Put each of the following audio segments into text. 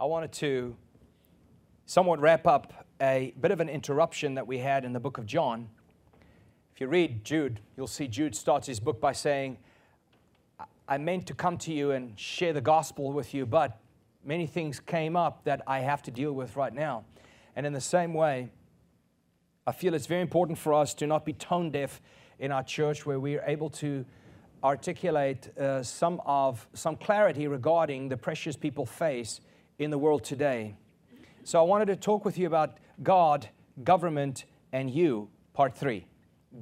I wanted to somewhat wrap up a bit of an interruption that we had in the book of John. If you read Jude, you'll see Jude starts his book by saying, I meant to come to you and share the gospel with you, but many things came up that I have to deal with right now. And in the same way, I feel it's very important for us to not be tone deaf in our church where we are able to articulate uh, some of some clarity regarding the pressures people face in the world today. So I wanted to talk with you about God, government, and you, part three.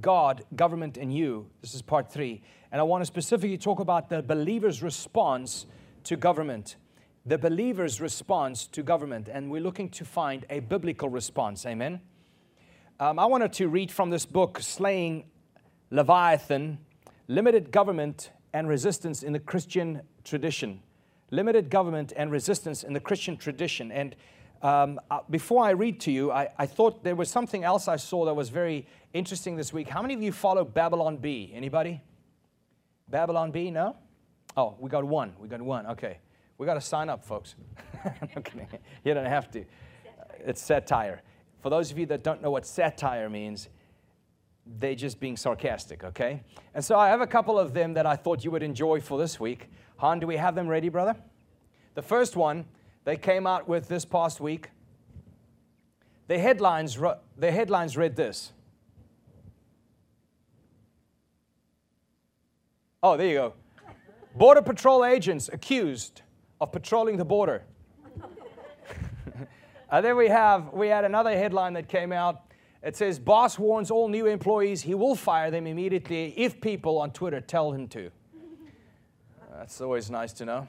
God, government, and you. This is part three. And I want to specifically talk about the believer's response to government. The believer's response to government. And we're looking to find a biblical response. Amen. Um, I wanted to read from this book, Slaying Leviathan Limited Government and Resistance in the Christian Tradition. Limited Government and Resistance in the Christian Tradition. And um, uh, before I read to you, I, I, thought there was something else I saw that was very interesting this week. How many of you follow Babylon Bee? Anybody? Babylon Bee? No? Oh, we got one. We got one. Okay. We got to sign up, folks. you don't have to. It's satire. For those of you that don't know what satire means, they're just being sarcastic, okay? And so I have a couple of them that I thought you would enjoy for this week. Han, do we have them ready, brother? The first one they came out with this past week. The headlines, the headlines read this. Oh, there you go. Border Patrol agents accused of patrolling the border. and uh, then we have, we had another headline that came out. It says, Boss warns all new employees he will fire them immediately if people on Twitter tell him to. That's always nice to know.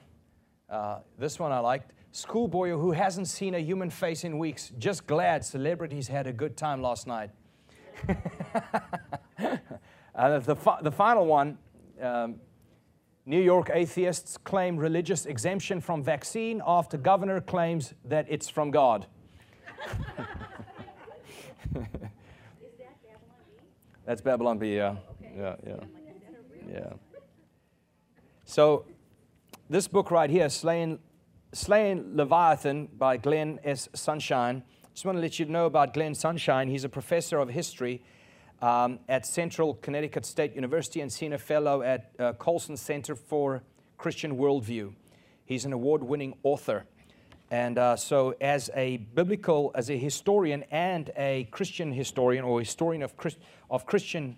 Uh, this one I liked schoolboy who hasn't seen a human face in weeks, just glad celebrities had a good time last night. uh, the, fi- the final one um, New York atheists claim religious exemption from vaccine after governor claims that it's from God. That's Babylon Bee, yeah. Yeah, yeah. Yeah. So, this book right here, Slaying Slaying Leviathan by Glenn S. Sunshine. Just want to let you know about Glenn Sunshine. He's a professor of history um, at Central Connecticut State University and senior fellow at uh, Colson Center for Christian Worldview. He's an award winning author. And uh, so, as a biblical, as a historian and a Christian historian or historian of, Christ, of Christian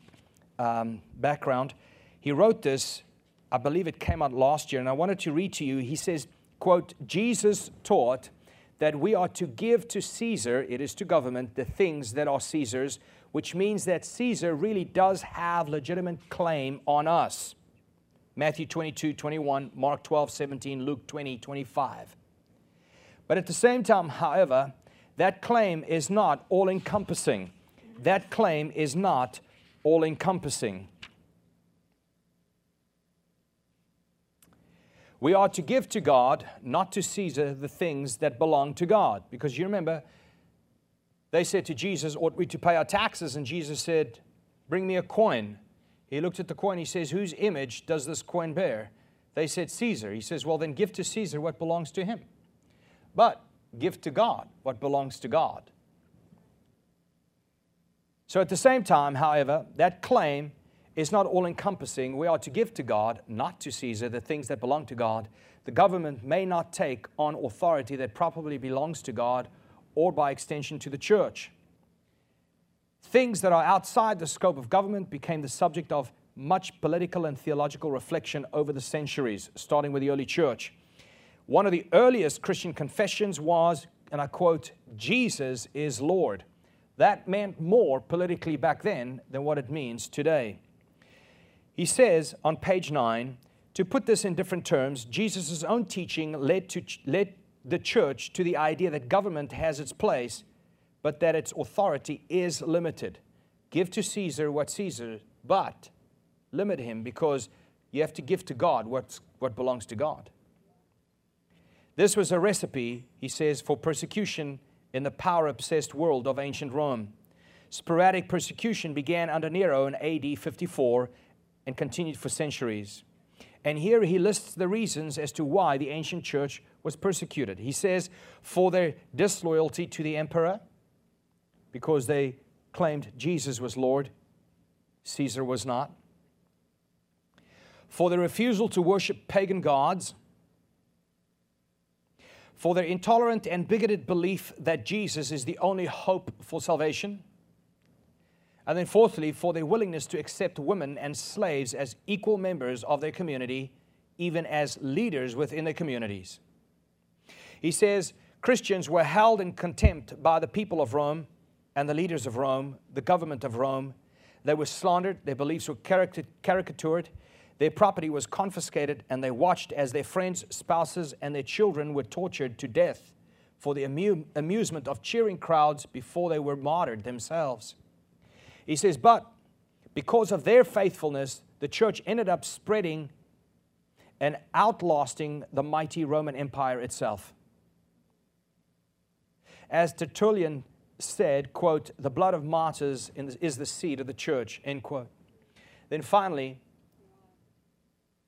um, background, he wrote this. I believe it came out last year, and I wanted to read to you. He says, quote, Jesus taught that we are to give to Caesar, it is to government, the things that are Caesar's, which means that Caesar really does have legitimate claim on us. Matthew 22, 21, Mark 12, 17, Luke 20, 25. But at the same time, however, that claim is not all encompassing. That claim is not all encompassing. We are to give to God, not to Caesar, the things that belong to God. Because you remember, they said to Jesus, Ought we to pay our taxes? And Jesus said, Bring me a coin. He looked at the coin, he says, Whose image does this coin bear? They said, Caesar. He says, Well, then give to Caesar what belongs to him. But give to God what belongs to God. So at the same time, however, that claim is not all encompassing. We are to give to God, not to Caesar, the things that belong to God. The government may not take on authority that properly belongs to God or by extension to the church. Things that are outside the scope of government became the subject of much political and theological reflection over the centuries, starting with the early church. One of the earliest Christian confessions was, and I quote, Jesus is Lord. That meant more politically back then than what it means today. He says on page 9, to put this in different terms, Jesus' own teaching led, to, led the church to the idea that government has its place, but that its authority is limited. Give to Caesar what Caesar, but limit him because you have to give to God what's, what belongs to God. This was a recipe, he says, for persecution in the power obsessed world of ancient Rome. Sporadic persecution began under Nero in AD 54 and continued for centuries. And here he lists the reasons as to why the ancient church was persecuted. He says, for their disloyalty to the emperor, because they claimed Jesus was Lord, Caesar was not. For their refusal to worship pagan gods, for their intolerant and bigoted belief that Jesus is the only hope for salvation. And then, fourthly, for their willingness to accept women and slaves as equal members of their community, even as leaders within their communities. He says Christians were held in contempt by the people of Rome and the leaders of Rome, the government of Rome. They were slandered, their beliefs were caricatured, their property was confiscated, and they watched as their friends, spouses, and their children were tortured to death for the amu- amusement of cheering crowds before they were martyred themselves. He says, But because of their faithfulness, the church ended up spreading and outlasting the mighty Roman Empire itself. As Tertullian said, quote, the blood of martyrs is the seed of the church, end quote. Then finally,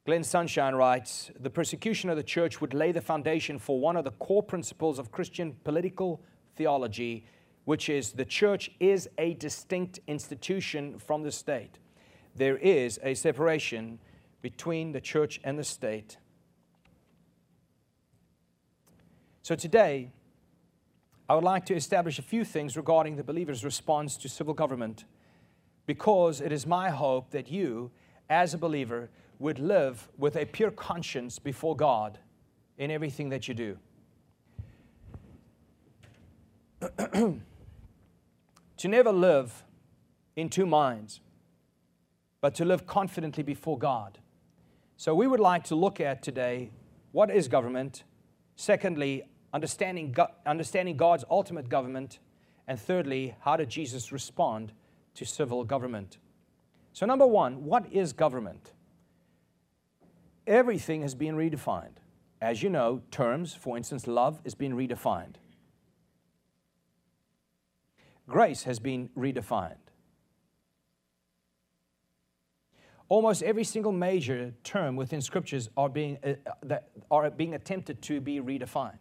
Glenn Sunshine writes The persecution of the church would lay the foundation for one of the core principles of Christian political theology, which is the church is a distinct institution from the state. There is a separation between the church and the state. So today, I would like to establish a few things regarding the believer's response to civil government because it is my hope that you, as a believer, would live with a pure conscience before God in everything that you do. to never live in two minds, but to live confidently before God. So, we would like to look at today what is government, secondly, understanding, understanding God's ultimate government, and thirdly, how did Jesus respond to civil government? So, number one, what is government? everything has been redefined. As you know, terms, for instance, love is being redefined. Grace has been redefined. Almost every single major term within scriptures are being, uh, that are being attempted to be redefined.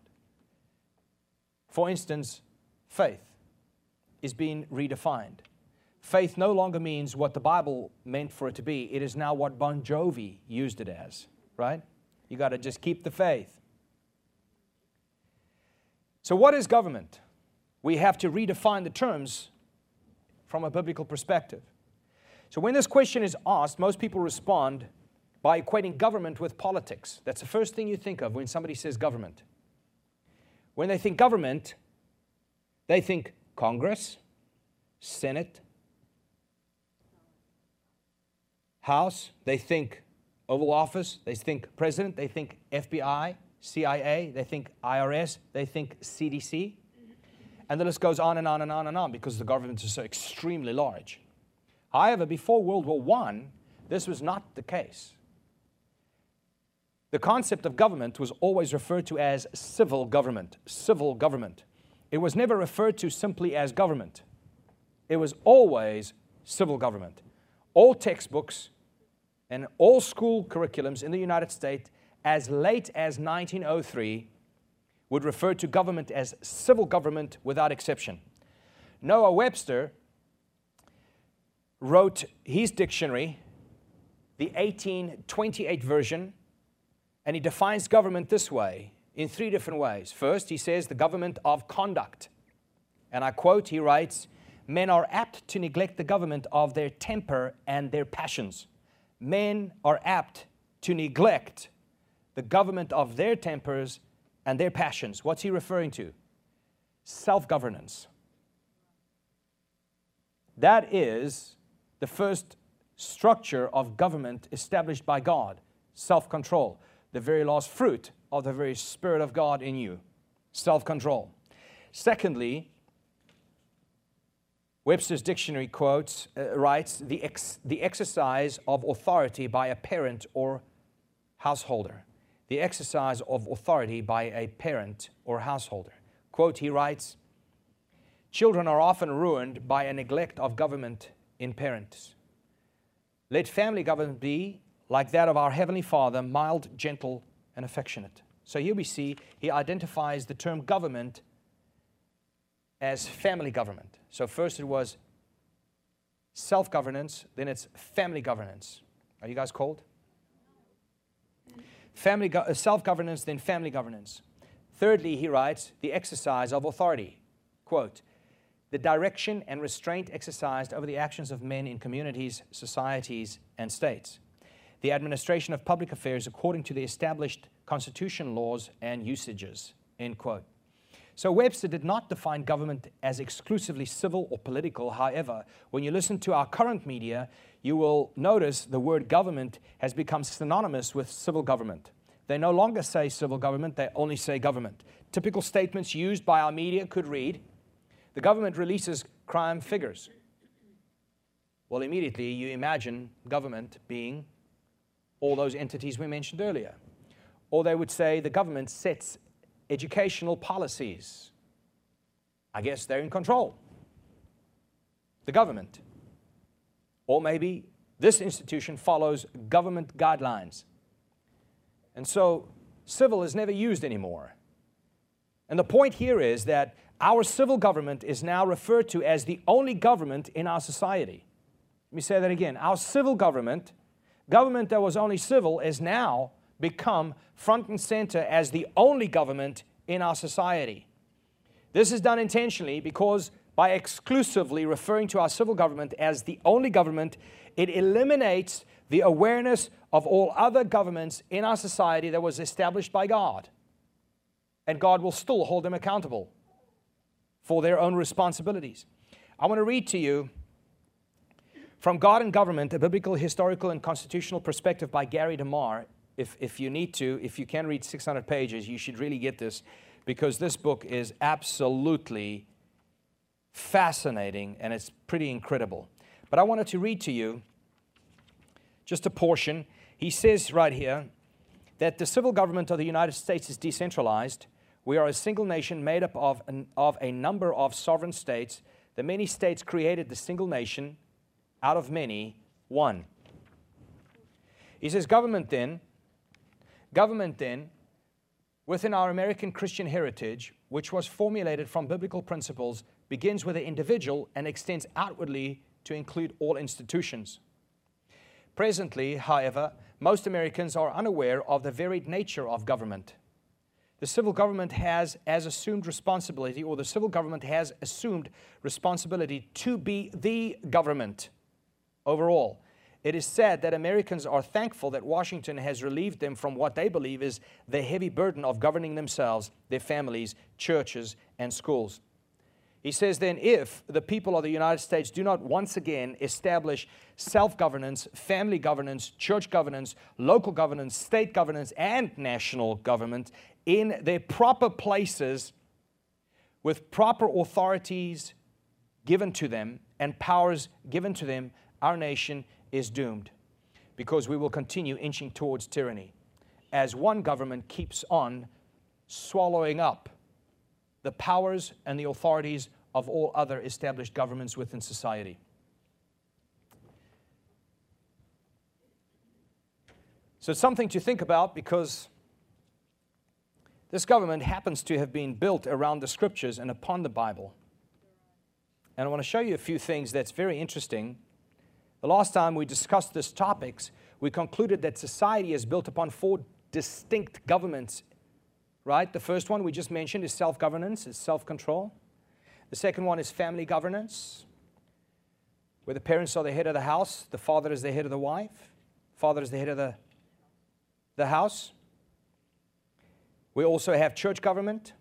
For instance, faith is being redefined. Faith no longer means what the Bible meant for it to be. It is now what Bon Jovi used it as right? You got to just keep the faith. So, what is government? We have to redefine the terms from a biblical perspective. So, when this question is asked, most people respond by equating government with politics. That's the first thing you think of when somebody says government. When they think government, they think Congress, Senate, House, they think Oval Office, they think president, they think FBI, CIA, they think IRS, they think CDC. And the list goes on and on and on and on because the governments are so extremely large. However, before World War I, this was not the case. The concept of government was always referred to as civil government, civil government. It was never referred to simply as government. It was always civil government. All textbooks and all school curriculums in the United States as late as 1903 would refer to government as civil government without exception. Noah Webster wrote his dictionary, the 1828 version, and he defines government this way in three different ways. First, he says the government of conduct. And I quote, he writes, Men are apt to neglect the government of their temper and their passions men are apt to neglect the government of their tempers and their passions. What's he referring to? Self governance. That is the first structure of government established by God self control, the very last fruit of the very Spirit of God in you self control. Secondly, Webster's dictionary quotes, uh, writes, the, ex- the exercise of authority by a parent or householder. The exercise of authority by a parent or householder. Quote, he writes, Children are often ruined by a neglect of government in parents. Let family government be like that of our Heavenly Father, mild, gentle, and affectionate. So here we see he identifies the term government as family government. So first it was self governance, then it's family governance. Are you guys cold? Family go- uh, self governance, then family governance. Thirdly, he writes, the exercise of authority. Quote, the direction and restraint exercised over the actions of men in communities, societies, and states. The administration of public affairs according to the established constitution laws and usages. End quote. So Webster did not define government as exclusively civil or political. However, when you listen to our current media, you will notice the word government has become synonymous with civil government. They no longer say civil government, they only say government. Typical statements used by our media could read The government releases crime figures. Well, immediately you imagine government being all those entities we mentioned earlier. Or they would say the government sets educational policies. I guess they're in control. The government. Or maybe this institution follows government guidelines. And so civil is never used anymore. And the point here is that our civil government is now referred to as the only government in our society. Let me say that again. Our civil government, government that was only civil, is now become front and center as the only government in our society. This is done intentionally because by exclusively referring to our civil government as the only government, it eliminates the awareness of all other governments in our society that was established by God. And God will still hold them accountable for their own responsibilities. I want to read to you from God and Government, a biblical, historical, and constitutional perspective by Gary DeMar. If, if you need to, if you can read 600 pages, you should really get this because this book is absolutely fascinating and it's pretty incredible. But I wanted to read to you just a portion. He says right here that the civil government of the United States is decentralized. We are a single nation made up of, an, of a number of sovereign states. The many states created the single nation, out of many, one. He says, government then, government then, within our American Christian heritage, which was formulated from biblical principles, begins with the individual and extends outwardly to include all institutions. Presently, however, most Americans are unaware of the varied nature of government. The civil government has as assumed responsibility, or the civil government has assumed responsibility to be the government overall. It is said that Americans are thankful that Washington has relieved them from what they believe is the heavy burden of governing themselves, their families, churches, and schools. He says then, if the people of the United States do not once again establish self governance, family governance, church governance, local governance, state governance, and national government in their proper places with proper authorities given to them and powers given to them, our nation is doomed because we will continue inching towards tyranny as one government keeps on swallowing up the powers and the authorities of all other established governments within society. So it's something to think about because this government happens to have been built around the scriptures and upon the Bible. And I want to show you a few things that's very interesting. The last time we discussed this topics, we concluded that society is built upon four distinct governments right? The first one we just mentioned is self governance, is self control. The second one is family governance, where the parents are the head of the house, the father is the head of the wife, father is the head of the, the house. We also have church government,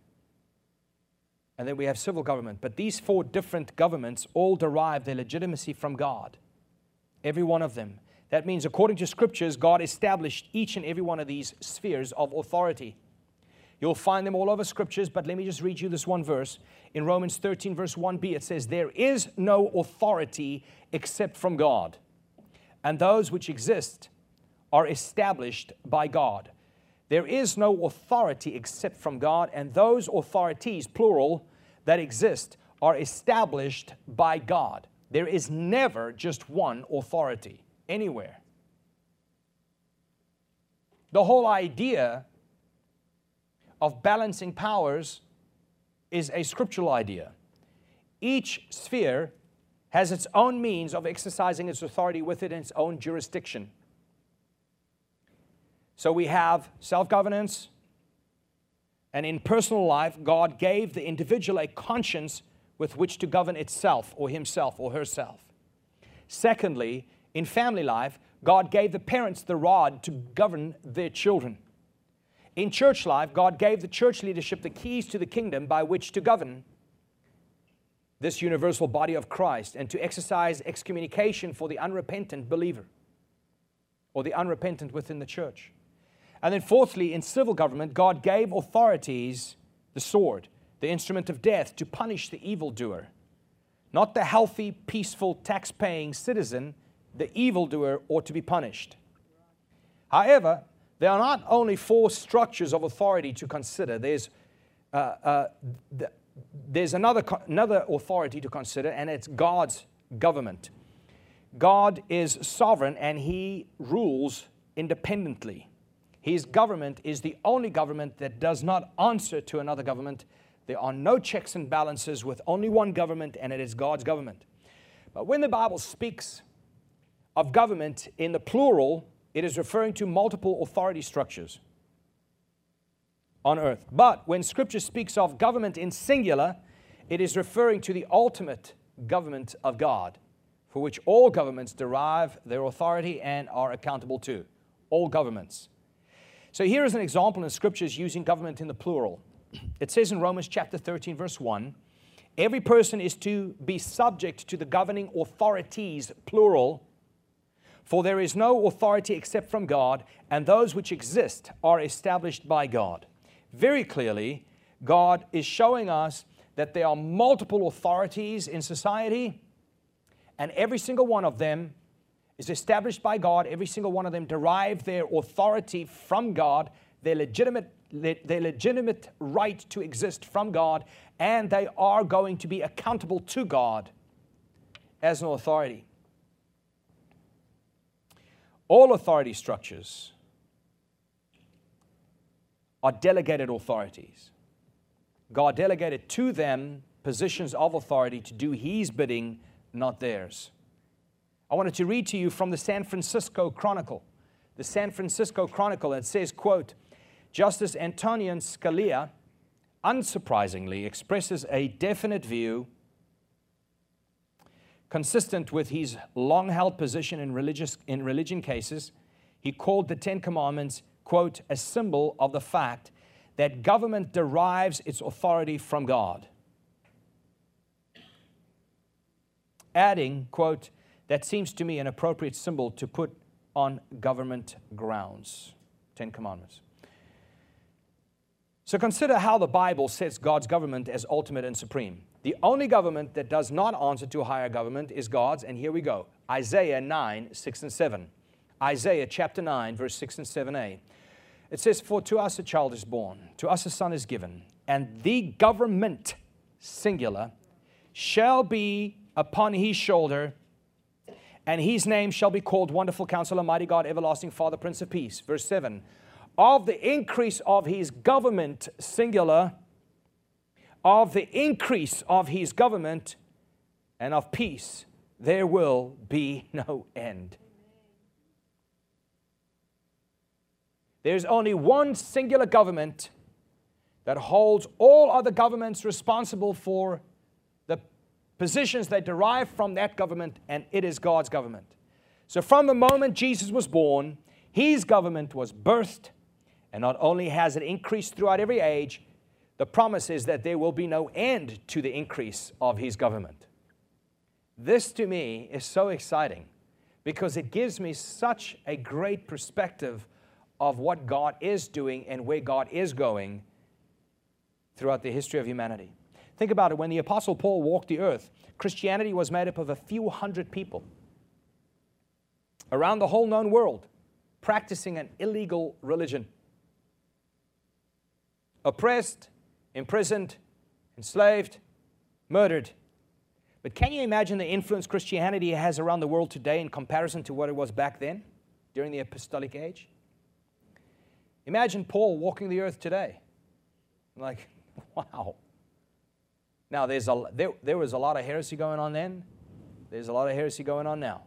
and then we have civil government. But these four different governments all derive their legitimacy from God, every one of them. That means, according to scriptures, God established each and every one of these spheres of authority. You'll find them all over scriptures, but let me just read you this one verse. In Romans 13, verse 1b, it says, There is no authority except from God, and those which exist are established by God. There is no authority except from God, and those authorities, plural, that exist are established by God. There is never just one authority anywhere. The whole idea of balancing powers is a scriptural idea. Each sphere has its own means of exercising its authority within its own jurisdiction. So we have self governance, and in personal life, God gave the individual a conscience with which to govern itself or himself or herself. Secondly, in family life, God gave the parents the rod to govern their children. In church life, God gave the church leadership the keys to the kingdom by which to govern this universal body of Christ and to exercise excommunication for the unrepentant believer or the unrepentant within the church. And then, fourthly, in civil government, God gave authorities the sword, the instrument of death, to punish the evildoer. Not the healthy, peaceful, tax paying citizen, the evildoer ought to be punished. However, there are not only four structures of authority to consider, there's, uh, uh, the, there's another, another authority to consider, and it's God's government. God is sovereign and He rules independently. His government is the only government that does not answer to another government. There are no checks and balances with only one government, and it is God's government. But when the Bible speaks of government in the plural, it is referring to multiple authority structures on earth. But when Scripture speaks of government in singular, it is referring to the ultimate government of God, for which all governments derive their authority and are accountable to. All governments. So here is an example in scriptures using government in the plural. It says in Romans chapter 13, verse 1 every person is to be subject to the governing authorities, plural, for there is no authority except from God, and those which exist are established by God. Very clearly, God is showing us that there are multiple authorities in society, and every single one of them is established by God. Every single one of them derive their authority from God, their legitimate, their legitimate right to exist from God, and they are going to be accountable to God as an authority. All authority structures are delegated authorities. God delegated to them positions of authority to do His bidding, not theirs. I wanted to read to you from the San Francisco Chronicle. The San Francisco Chronicle, it says, quote, Justice Antonin Scalia, unsurprisingly, expresses a definite view consistent with his long held position in, religious, in religion cases. He called the Ten Commandments, quote, a symbol of the fact that government derives its authority from God. Adding, quote, that seems to me an appropriate symbol to put on government grounds. Ten Commandments. So consider how the Bible sets God's government as ultimate and supreme. The only government that does not answer to a higher government is God's, and here we go Isaiah 9, 6 and 7. Isaiah chapter 9, verse 6 and 7a. It says, For to us a child is born, to us a son is given, and the government, singular, shall be upon his shoulder and his name shall be called Wonderful Counselor, Mighty God, Everlasting Father, Prince of Peace. Verse 7 Of the increase of his government, singular, of the increase of his government and of peace, there will be no end. There's only one singular government that holds all other governments responsible for the positions they derive from that government, and it is God's government. So, from the moment Jesus was born, his government was birthed, and not only has it increased throughout every age, the promise is that there will be no end to the increase of his government. This to me is so exciting because it gives me such a great perspective of what God is doing and where God is going throughout the history of humanity. Think about it when the Apostle Paul walked the earth, Christianity was made up of a few hundred people around the whole known world practicing an illegal religion. Oppressed, imprisoned, enslaved, murdered. But can you imagine the influence Christianity has around the world today in comparison to what it was back then during the apostolic age? Imagine Paul walking the earth today. Like, wow. Now, there's a, there, there was a lot of heresy going on then. There's a lot of heresy going on now.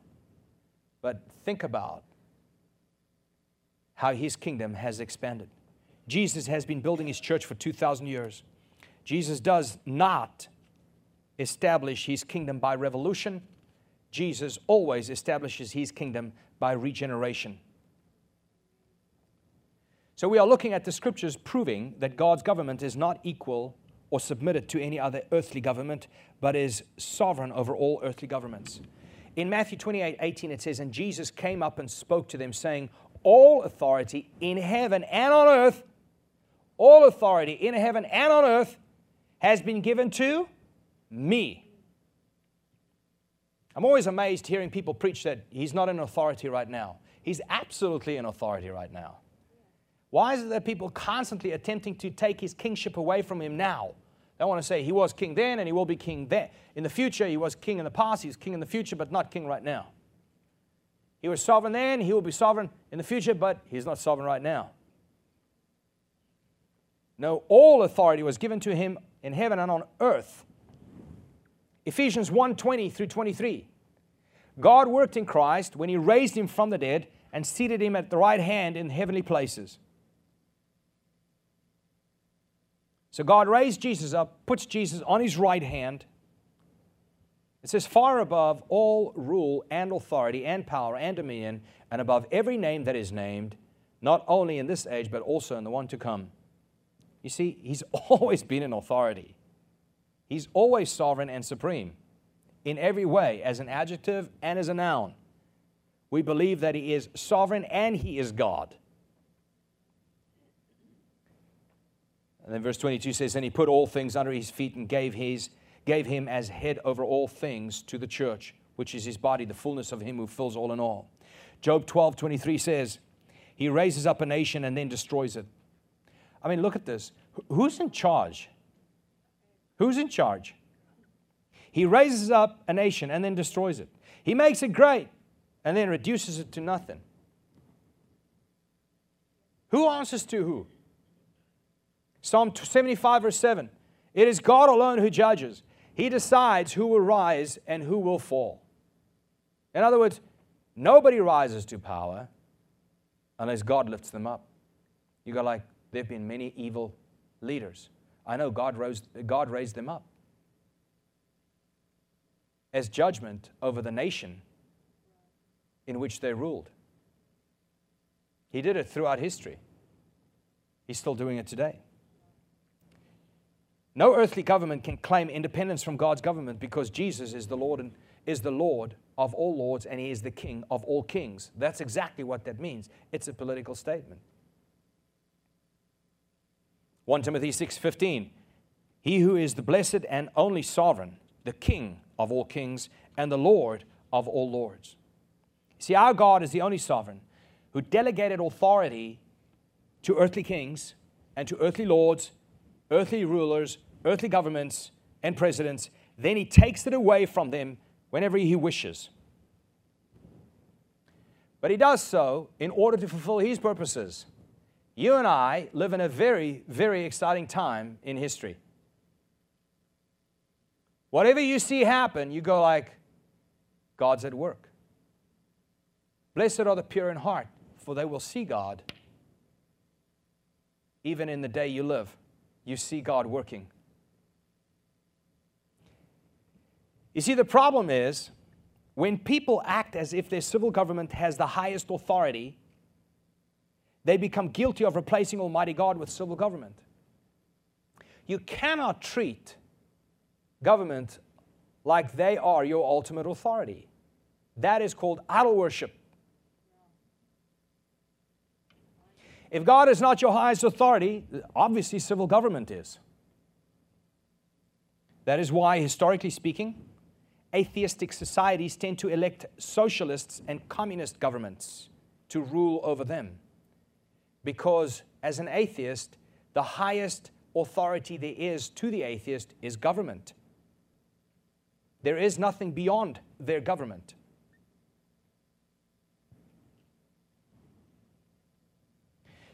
But think about how his kingdom has expanded. Jesus has been building his church for 2,000 years. Jesus does not establish his kingdom by revolution, Jesus always establishes his kingdom by regeneration. So we are looking at the scriptures proving that God's government is not equal or submitted to any other earthly government, but is sovereign over all earthly governments. In Matthew 28 18, it says, And Jesus came up and spoke to them, saying, All authority in heaven and on earth, all authority in heaven and on earth has been given to me. I'm always amazed hearing people preach that he's not in authority right now. He's absolutely in authority right now. Why is it that people constantly attempting to take his kingship away from him now? They want to say he was king then and he will be king then. In the future, he was king in the past, he's king in the future, but not king right now. He was sovereign then, he will be sovereign in the future, but he's not sovereign right now. No, all authority was given to him in heaven and on earth. Ephesians 1 20 through 23. God worked in Christ when he raised him from the dead and seated him at the right hand in heavenly places So God raised Jesus up, puts Jesus on his right hand. It says, far above all rule and authority and power and dominion, and above every name that is named, not only in this age, but also in the one to come. You see, he's always been in authority. He's always sovereign and supreme in every way, as an adjective and as a noun. We believe that he is sovereign and he is God. And then verse 22 says, And he put all things under his feet and gave, his, gave him as head over all things to the church, which is his body, the fullness of him who fills all in all. Job 12, 23 says, He raises up a nation and then destroys it. I mean, look at this. Who's in charge? Who's in charge? He raises up a nation and then destroys it. He makes it great and then reduces it to nothing. Who answers to who? Psalm 75, verse 7. It is God alone who judges. He decides who will rise and who will fall. In other words, nobody rises to power unless God lifts them up. You go like, there have been many evil leaders. I know God, rose, God raised them up as judgment over the nation in which they ruled. He did it throughout history. He's still doing it today. No earthly government can claim independence from God's government because Jesus is the Lord and is the Lord of all lords and he is the king of all kings. That's exactly what that means. It's a political statement. 1 Timothy 6:15 He who is the blessed and only sovereign, the king of all kings and the lord of all lords. See, our God is the only sovereign who delegated authority to earthly kings and to earthly lords, earthly rulers, earthly governments and presidents, then he takes it away from them whenever he wishes. But he does so in order to fulfill his purposes. You and I live in a very, very exciting time in history. Whatever you see happen, you go like, God's at work. Blessed are the pure in heart, for they will see God. Even in the day you live, you see God working. You see, the problem is when people act as if their civil government has the highest authority, they become guilty of replacing Almighty God with civil government. You cannot treat government like they are your ultimate authority. That is called idol worship. If God is not your highest authority, obviously civil government is. That is why, historically speaking, atheistic societies tend to elect socialists and communist governments to rule over them. Because as an atheist, the highest authority there is to the atheist is government. There is nothing beyond their government.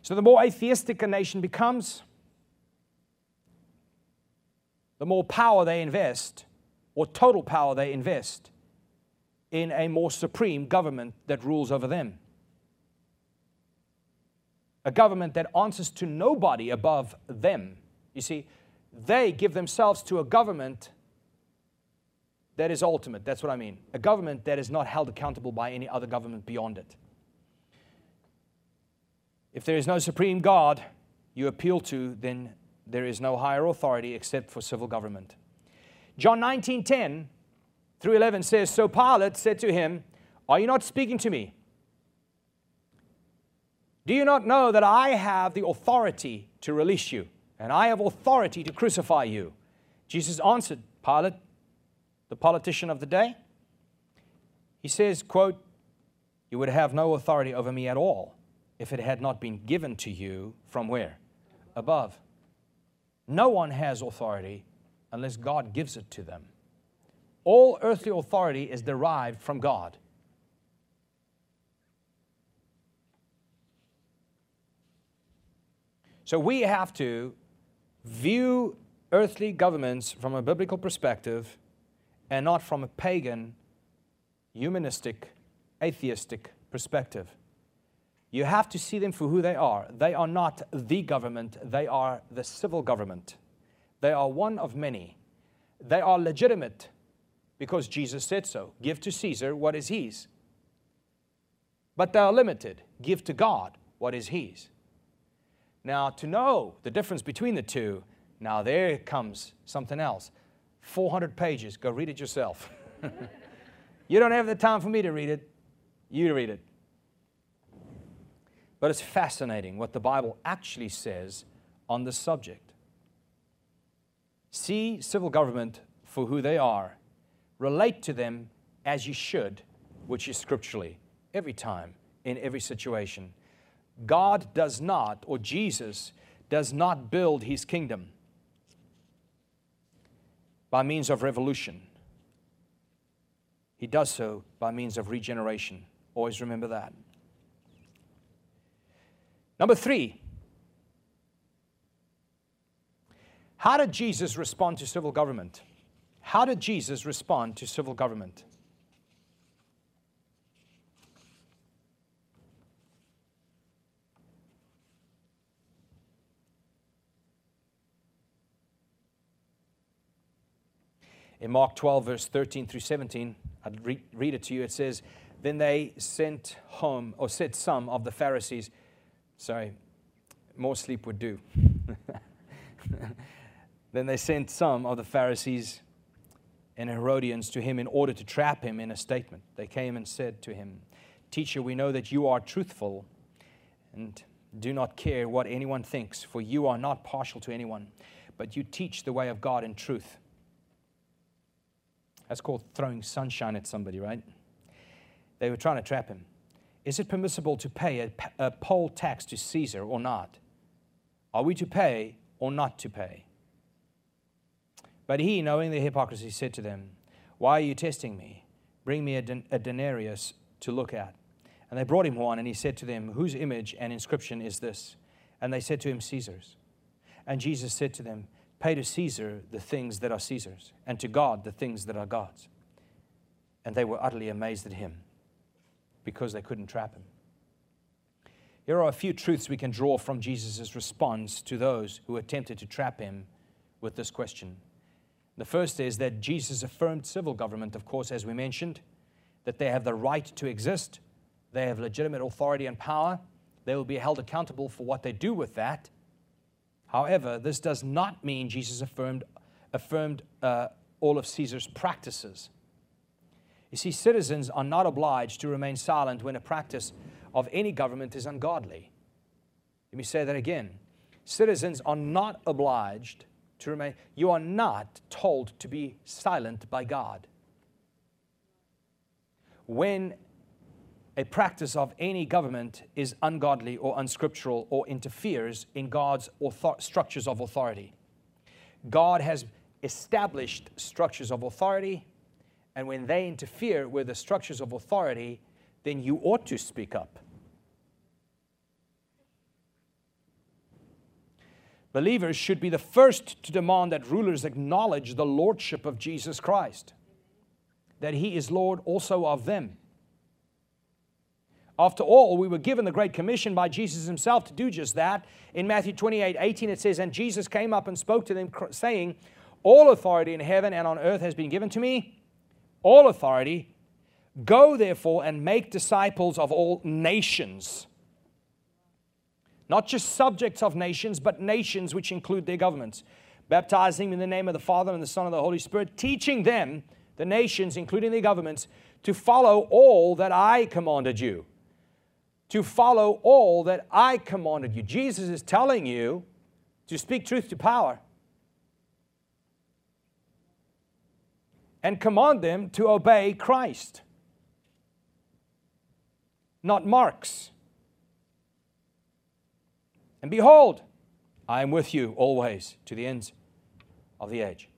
So the more atheistic a nation becomes, the more power they invest, or total power they invest, in a more supreme government that rules over them. A government that answers to nobody above them. You see, they give themselves to a government that is ultimate. That's what I mean. A government that is not held accountable by any other government beyond it. If there is no supreme God you appeal to, then there is no higher authority except for civil government. John 19 10 through 11 says So Pilate said to him, Are you not speaking to me? Do you not know that I have the authority to release you, and I have authority to crucify you? Jesus answered, Pilate, the politician of the day, he says, quote, You would have no authority over me at all if it had not been given to you from where? Above. No one has authority unless God gives it to them. All earthly authority is derived from God. So we have to view earthly governments from a biblical perspective and not from a pagan, humanistic, atheistic perspective. You have to see them for who they are. They are not the government, they are the civil government. They are one of many. They are legitimate because Jesus said so. Give to Caesar what is his. But they are limited. Give to God what is his. Now, to know the difference between the two, now there comes something else. 400 pages. Go read it yourself. you don't have the time for me to read it. You read it. But it's fascinating what the Bible actually says on this subject. See civil government for who they are, relate to them as you should, which is scripturally, every time, in every situation. God does not, or Jesus does not build his kingdom by means of revolution. He does so by means of regeneration. Always remember that. Number three, how did Jesus respond to civil government? How did Jesus respond to civil government? In Mark 12, verse 13 through 17, I'd re- read it to you. It says, Then they sent home, or sent some of the Pharisees, sorry, more sleep would do. then they sent some of the Pharisees and Herodians to him in order to trap him in a statement. They came and said to him, Teacher, we know that you are truthful and do not care what anyone thinks, for you are not partial to anyone, but you teach the way of God in truth. That's called throwing sunshine at somebody, right? They were trying to trap him. Is it permissible to pay a, a poll tax to Caesar or not? Are we to pay or not to pay? But he, knowing their hypocrisy, said to them, Why are you testing me? Bring me a, den- a denarius to look at. And they brought him one, and he said to them, Whose image and inscription is this? And they said to him, Caesar's. And Jesus said to them, Pay to Caesar the things that are Caesar's, and to God the things that are God's. And they were utterly amazed at him because they couldn't trap him. Here are a few truths we can draw from Jesus' response to those who attempted to trap him with this question. The first is that Jesus affirmed civil government, of course, as we mentioned, that they have the right to exist, they have legitimate authority and power, they will be held accountable for what they do with that. However, this does not mean Jesus affirmed, affirmed uh, all of Caesar's practices. You see, citizens are not obliged to remain silent when a practice of any government is ungodly. Let me say that again. Citizens are not obliged to remain, you are not told to be silent by God. When a practice of any government is ungodly or unscriptural or interferes in God's structures of authority. God has established structures of authority, and when they interfere with the structures of authority, then you ought to speak up. Believers should be the first to demand that rulers acknowledge the lordship of Jesus Christ, that he is Lord also of them. After all, we were given the Great Commission by Jesus himself to do just that. In Matthew 28 18, it says, And Jesus came up and spoke to them, saying, All authority in heaven and on earth has been given to me. All authority. Go therefore and make disciples of all nations. Not just subjects of nations, but nations which include their governments. Baptizing in the name of the Father and the Son and the Holy Spirit, teaching them, the nations, including their governments, to follow all that I commanded you to follow all that I commanded you. Jesus is telling you to speak truth to power and command them to obey Christ, not Marx. And behold, I am with you always to the ends of the age.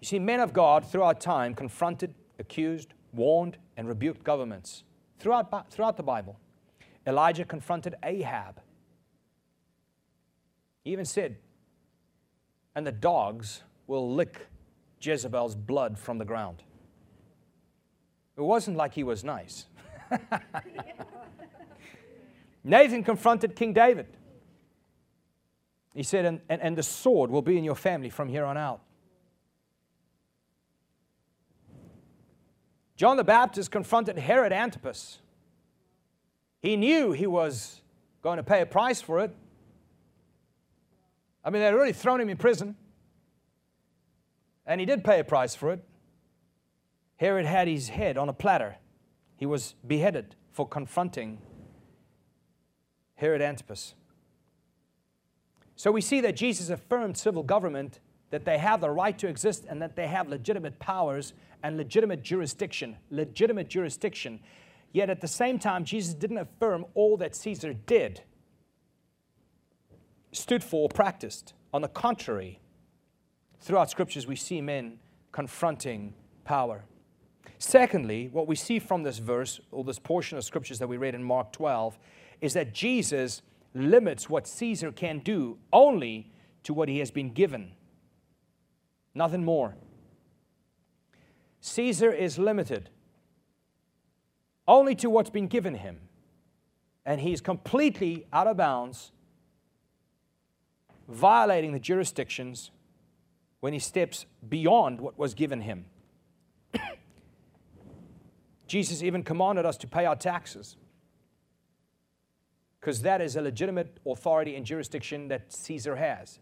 You see, men of God throughout time confronted, accused, warned, and rebuked governments throughout, throughout the Bible. Elijah confronted Ahab. He even said, and the dogs will lick Jezebel's blood from the ground. It wasn't like he was nice. Nathan confronted King David. He said, and, and, and, the sword will be in your family from here on out. John the Baptist confronted Herod Antipas. He knew he was going to pay a price for it. I mean, they'd already thrown him in prison, and he did pay a price for it. Herod had his head on a platter. He was beheaded for confronting Herod Antipas. So we see that Jesus affirmed civil government, that they have the right to exist, and that they have legitimate powers and legitimate jurisdiction. Legitimate jurisdiction. Yet at the same time, Jesus didn't affirm all that Caesar did, stood for, or practiced. On the contrary, throughout scriptures, we see men confronting power. Secondly, what we see from this verse, or this portion of scriptures that we read in Mark 12, is that Jesus limits what Caesar can do only to what he has been given. Nothing more. Caesar is limited only to what's been given him. And he's completely out of bounds, violating the jurisdictions when he steps beyond what was given him. Jesus even commanded us to pay our taxes because that is a legitimate authority and jurisdiction that Caesar has.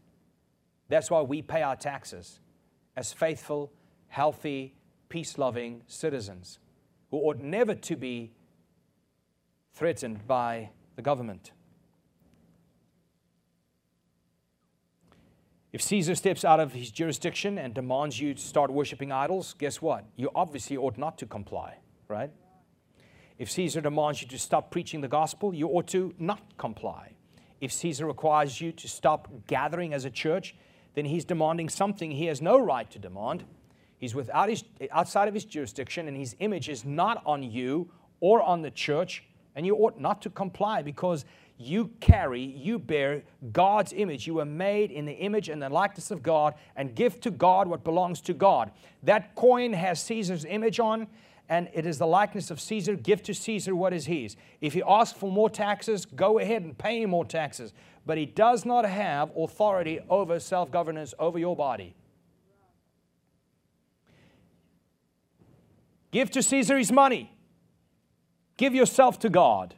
That's why we pay our taxes as faithful, healthy, peace loving citizens who ought never to be threatened by the government. If Caesar steps out of his jurisdiction and demands you to start worshiping idols, guess what? You obviously ought not to comply, right? If Caesar demands you to stop preaching the gospel, you ought to not comply. If Caesar requires you to stop gathering as a church, then he's demanding something he has no right to demand. He's without his, outside of his jurisdiction, and his image is not on you or on the church, and you ought not to comply because you carry, you bear God's image. You were made in the image and the likeness of God, and give to God what belongs to God. That coin has Caesar's image on, and it is the likeness of Caesar. Give to Caesar what is his. If he asks for more taxes, go ahead and pay him more taxes. But he does not have authority over self governance over your body. Give to Caesar his money. Give yourself to God.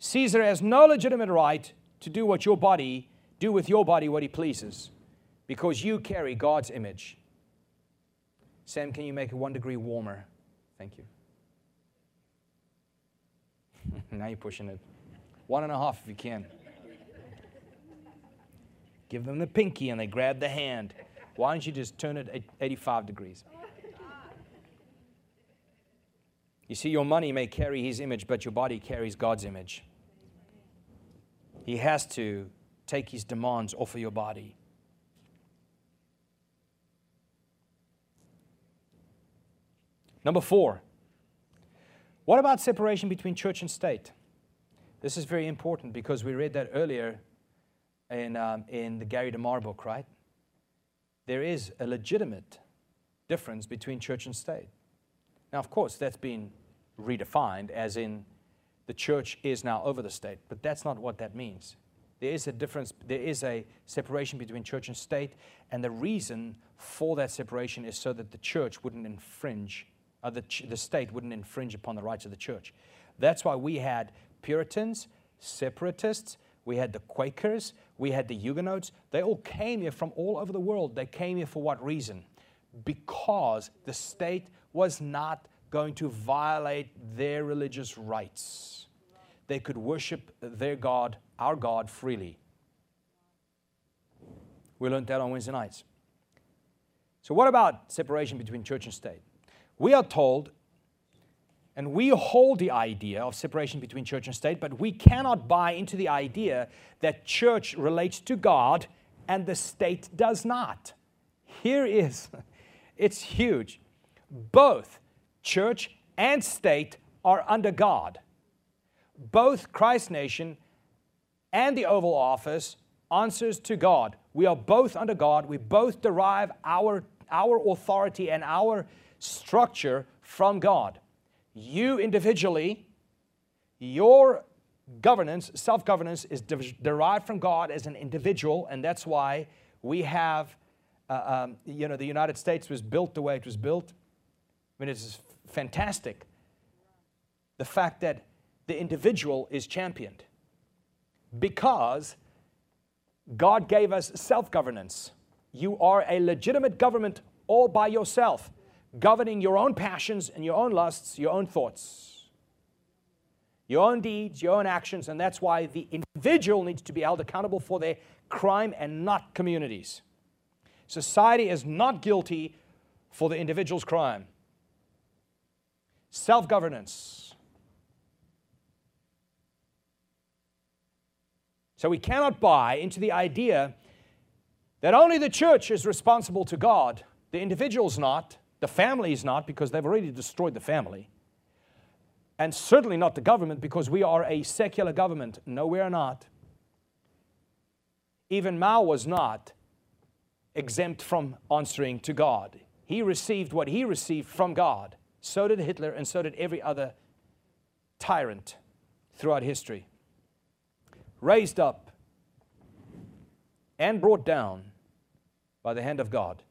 Caesar has no legitimate right to do what your body, do with your body what he pleases, because you carry God's image. Sam, can you make it one degree warmer? Thank you. now you're pushing it. One and a half if you can. Give them the pinky and they grab the hand. Why don't you just turn it 85 degrees? You see, your money may carry his image, but your body carries God's image. He has to take his demands off of your body. Number four, what about separation between church and state? This is very important because we read that earlier in, um, in the Gary DeMar book, right? There is a legitimate difference between church and state. Now, of course, that's been redefined as in the church is now over the state, but that's not what that means. There is a difference, there is a separation between church and state, and the reason for that separation is so that the church wouldn't infringe, uh, the, the state wouldn't infringe upon the rights of the church. That's why we had Puritans, separatists, we had the Quakers, we had the Huguenots. They all came here from all over the world. They came here for what reason? Because the state was not going to violate their religious rights. They could worship their God, our God, freely. We learned that on Wednesday nights. So, what about separation between church and state? We are told, and we hold the idea of separation between church and state, but we cannot buy into the idea that church relates to God and the state does not. Here is, it's huge. Both church and state are under God. Both Christ Nation and the Oval Office answers to God. We are both under God. We both derive our, our authority and our structure from God. You individually, your governance, self governance, is de- derived from God as an individual, and that's why we have, uh, um, you know, the United States was built the way it was built. I mean, it's fantastic. The fact that the individual is championed because God gave us self governance. You are a legitimate government all by yourself, governing your own passions and your own lusts, your own thoughts, your own deeds, your own actions, and that's why the individual needs to be held accountable for their crime and not communities. Society is not guilty for the individual's crime. Self governance. So we cannot buy into the idea that only the church is responsible to God, the individual's not, the family is not, because they've already destroyed the family, and certainly not the government, because we are a secular government. No, we are not. Even Mao was not exempt from answering to God. He received what he received from God. So did Hitler, and so did every other tyrant throughout history. Raised up and brought down by the hand of God.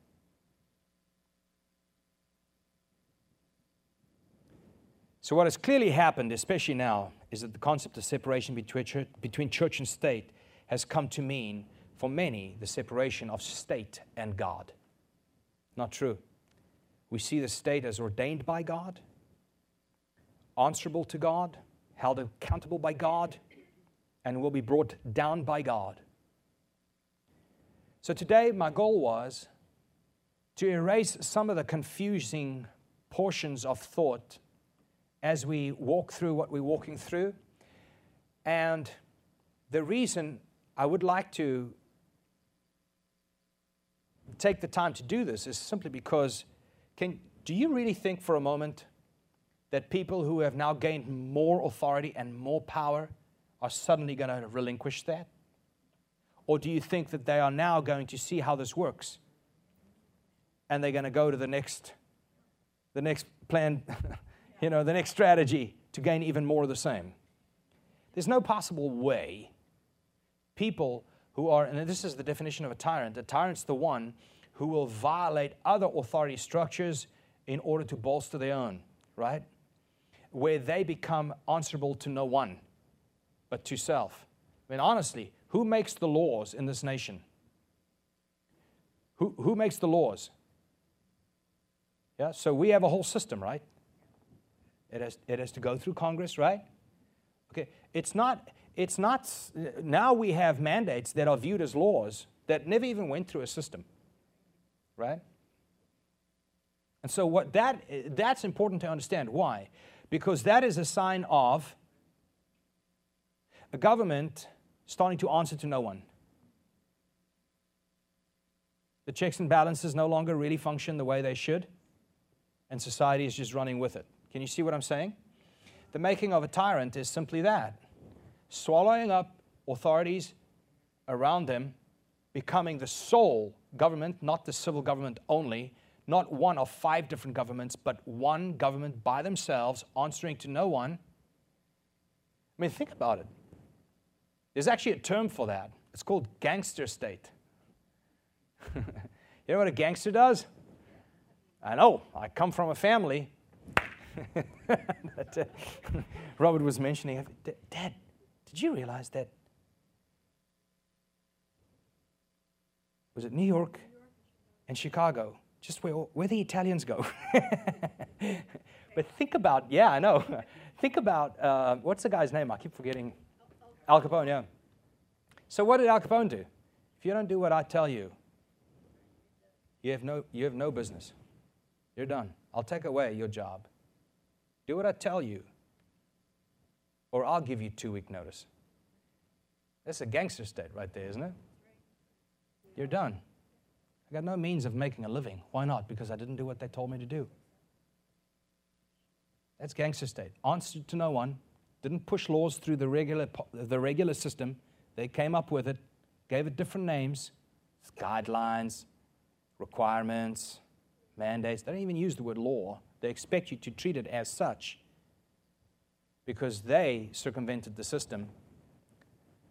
So, what has clearly happened, especially now, is that the concept of separation between church and state has come to mean, for many, the separation of state and God. Not true. We see the state as ordained by God, answerable to God, held accountable by God, and will be brought down by God. So today, my goal was to erase some of the confusing portions of thought as we walk through what we're walking through. And the reason I would like to take the time to do this is simply because can, do you really think for a moment that people who have now gained more authority and more power are suddenly going to relinquish that? Or do you think that they are now going to see how this works and they're going to go to the next, the next plan, you know, the next strategy to gain even more of the same? There's no possible way people who are, and this is the definition of a tyrant, a tyrant's the one who will violate other authority structures in order to bolster their own, right? Where they become answerable to no one but to self. I mean, honestly, who makes the laws in this nation? Who, who makes the laws? Yeah, so we have a whole system, right? It has, it has to go through Congress, right? Okay, it's not, it's not, now we have mandates that are viewed as laws that never even went through a system right? And so what that that's important to understand. Why? Because that is a sign of a government starting to answer to no one. The checks and balances no longer really function the way they should, and society is just running with it. Can you see what I'm saying? The making of a tyrant is simply that swallowing up authorities around them, becoming the sole government, not the civil government only, not one of five different governments, but one government by themselves, answering to no one. I mean, think about it. There's actually a term for that. It's called gangster state. you know what a gangster does? I know, I come from a family. that, uh, Robert was mentioning, Dad, did you realize that? Was it New York and Chicago? Just where, where the Italians go. but think about, yeah, I know. think about, uh, what's the guy's name? I keep forgetting. Al Capone, yeah. So what did Al Capone do? If you don't do what I tell you, you have no, you have no business. You're done. I'll take away your job. Do what I tell you, or I'll give you two week notice. That's a gangster state right there, isn't it? You're done. I got no means of making a living. Why not? Because I didn't do what they told me to do. That's gangster state. Answered to no one, didn't push laws through the regular, the regular system. They came up with it, gave it different names, guidelines, requirements, mandates. They don't even use the word law. They expect you to treat it as such because they circumvented the system,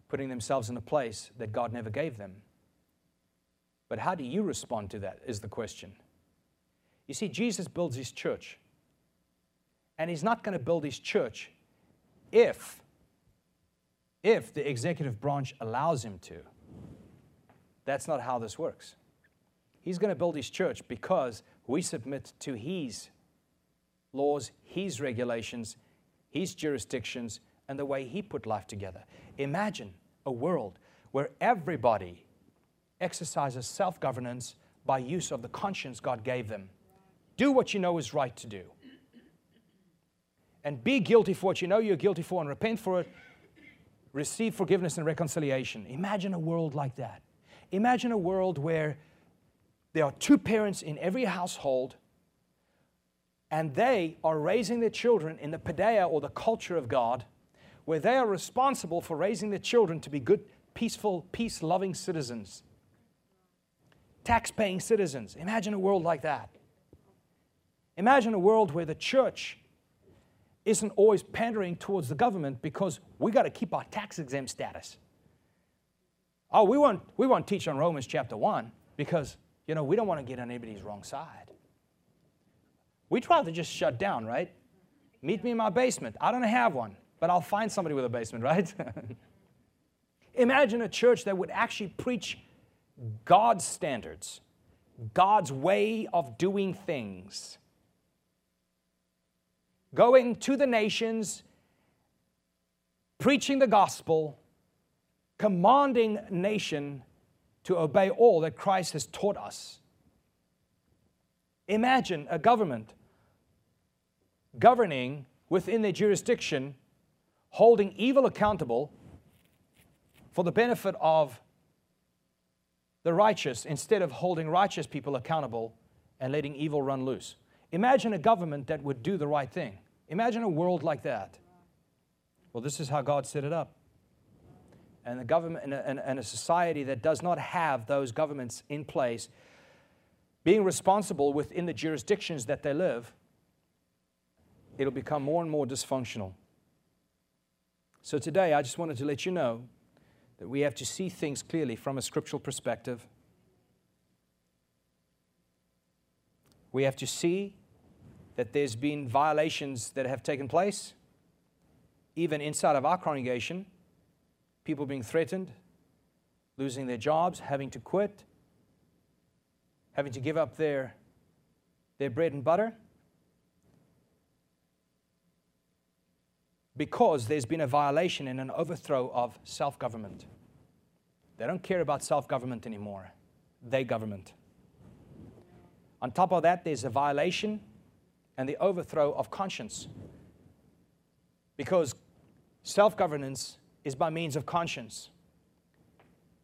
putting themselves in a place that God never gave them. But how do you respond to that is the question. You see, Jesus builds his church. And he's not going to build his church if, if the executive branch allows him to. That's not how this works. He's going to build his church because we submit to his laws, his regulations, his jurisdictions, and the way he put life together. Imagine a world where everybody exercises self governance by use of the conscience God gave them. Do what you know is right to do. And be guilty for what you know you're guilty for and repent for it. Receive forgiveness and reconciliation. Imagine a world like that. Imagine a world where there are two parents in every household and they are raising their children in the paideia or the culture of God, where they are responsible for raising their children to be good, peaceful, peace loving citizens tax paying citizens. Imagine a world like that. Imagine a world where the church isn't always pandering towards the government because we got to keep our tax exempt status. Oh, we won't, we won't teach on Romans chapter 1 because, you know, we don't want to get on anybody's wrong side. We'd rather just shut down, right? Meet me in my basement. I don't have one, but I'll find somebody with a basement, right? Imagine a church that would actually preach God's standards, God's way of doing things. Going to the nations, preaching the gospel, commanding nation to obey all that Christ has taught us. Imagine a government governing within their jurisdiction, holding evil accountable for the benefit of the righteous instead of holding righteous people accountable and letting evil run loose. Imagine a government that would do the right thing. Imagine a world like that. Well, this is how God set it up. And a government and a, and a society that does not have those governments in place, being responsible within the jurisdictions that they live, it'll become more and more dysfunctional. So today, I just wanted to let you know that we have to see things clearly from a scriptural perspective. We have to see that there's been violations that have taken place, even inside of our congregation, people being threatened, losing their jobs, having to quit, having to give up their, their bread and butter. Because there's been a violation and an overthrow of self government. They don't care about self government anymore, they government. On top of that, there's a violation and the overthrow of conscience. Because self governance is by means of conscience.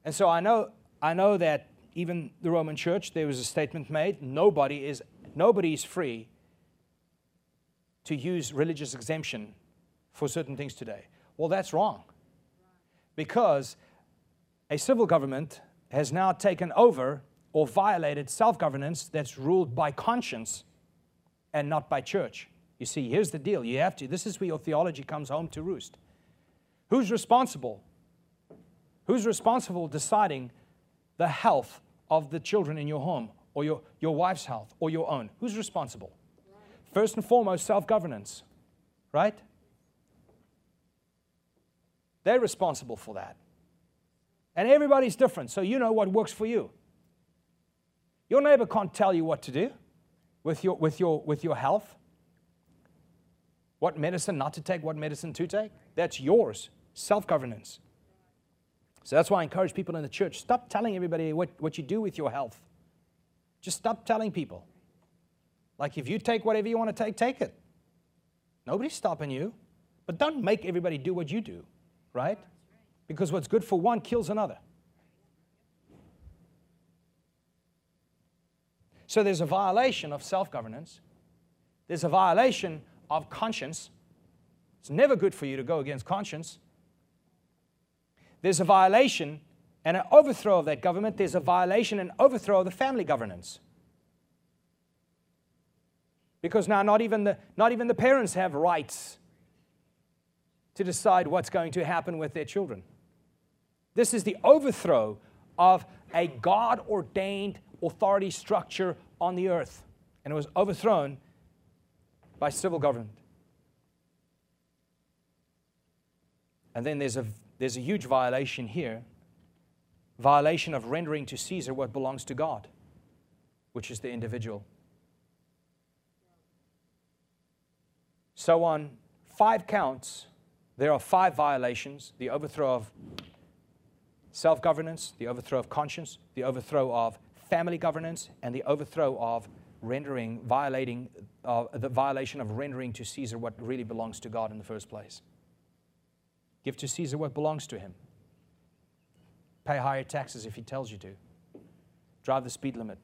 And so I know, I know that even the Roman church, there was a statement made nobody is, nobody is free to use religious exemption for certain things today. Well, that's wrong. Because a civil government has now taken over or violated self governance that's ruled by conscience and not by church. You see, here's the deal. You have to, this is where your theology comes home to roost. Who's responsible? Who's responsible deciding the health of the children in your home or your, your wife's health or your own? Who's responsible? First and foremost, self governance, right? They're responsible for that. And everybody's different, so you know what works for you. Your neighbor can't tell you what to do with your, with your, with your health. What medicine not to take, what medicine to take. That's yours. Self governance. So that's why I encourage people in the church stop telling everybody what, what you do with your health. Just stop telling people. Like if you take whatever you want to take, take it. Nobody's stopping you. But don't make everybody do what you do, right? Because what's good for one kills another. So there's a violation of self governance, there's a violation of conscience. It's never good for you to go against conscience. There's a violation and an overthrow of that government. There's a violation and overthrow of the family governance. Because now not even the, not even the parents have rights to decide what's going to happen with their children. This is the overthrow of a God ordained authority structure on the earth. And it was overthrown by civil government. And then there's a, there's a huge violation here violation of rendering to Caesar what belongs to God, which is the individual. So, on five counts, there are five violations the overthrow of self governance, the overthrow of conscience, the overthrow of family governance, and the overthrow of rendering, violating, uh, the violation of rendering to Caesar what really belongs to God in the first place. Give to Caesar what belongs to him. Pay higher taxes if he tells you to. Drive the speed limit.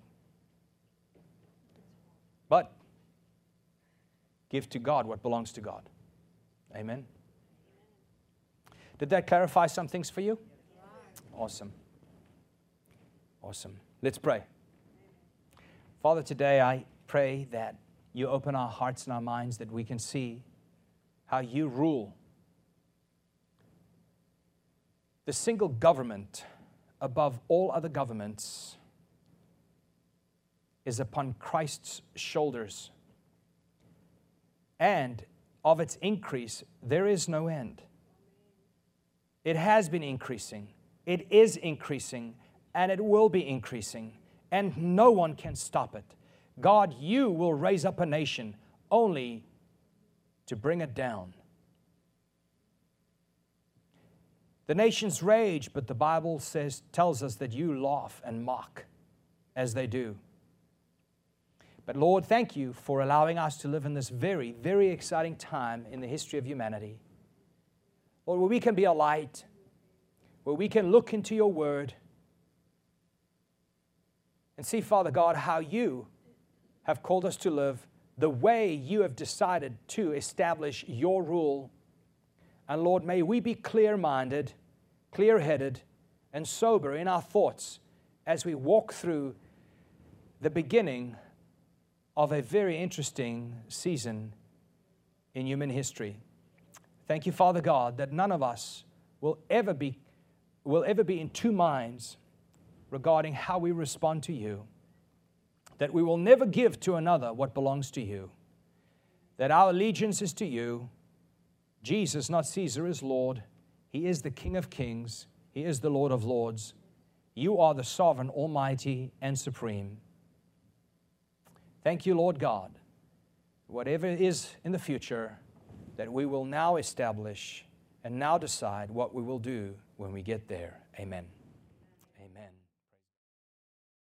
But give to God what belongs to God. Amen. Did that clarify some things for you? Awesome. Awesome. Let's pray. Father, today I pray that you open our hearts and our minds that we can see how you rule the single government above all other governments is upon Christ's shoulders. And of its increase, there is no end. It has been increasing, it is increasing, and it will be increasing, and no one can stop it. God, you will raise up a nation only to bring it down. The nations rage, but the Bible says, tells us that you laugh and mock as they do. But Lord, thank you for allowing us to live in this very, very exciting time in the history of humanity. Lord, where we can be a light, where we can look into your word and see, Father God, how you have called us to live, the way you have decided to establish your rule. And Lord, may we be clear minded, clear headed, and sober in our thoughts as we walk through the beginning of a very interesting season in human history. Thank you, Father God, that none of us will ever be, will ever be in two minds regarding how we respond to you, that we will never give to another what belongs to you, that our allegiance is to you. Jesus, not Caesar, is Lord. He is the King of kings, He is the Lord of lords. You are the sovereign, almighty, and supreme. Thank you, Lord God. Whatever is in the future, that we will now establish and now decide what we will do when we get there. Amen.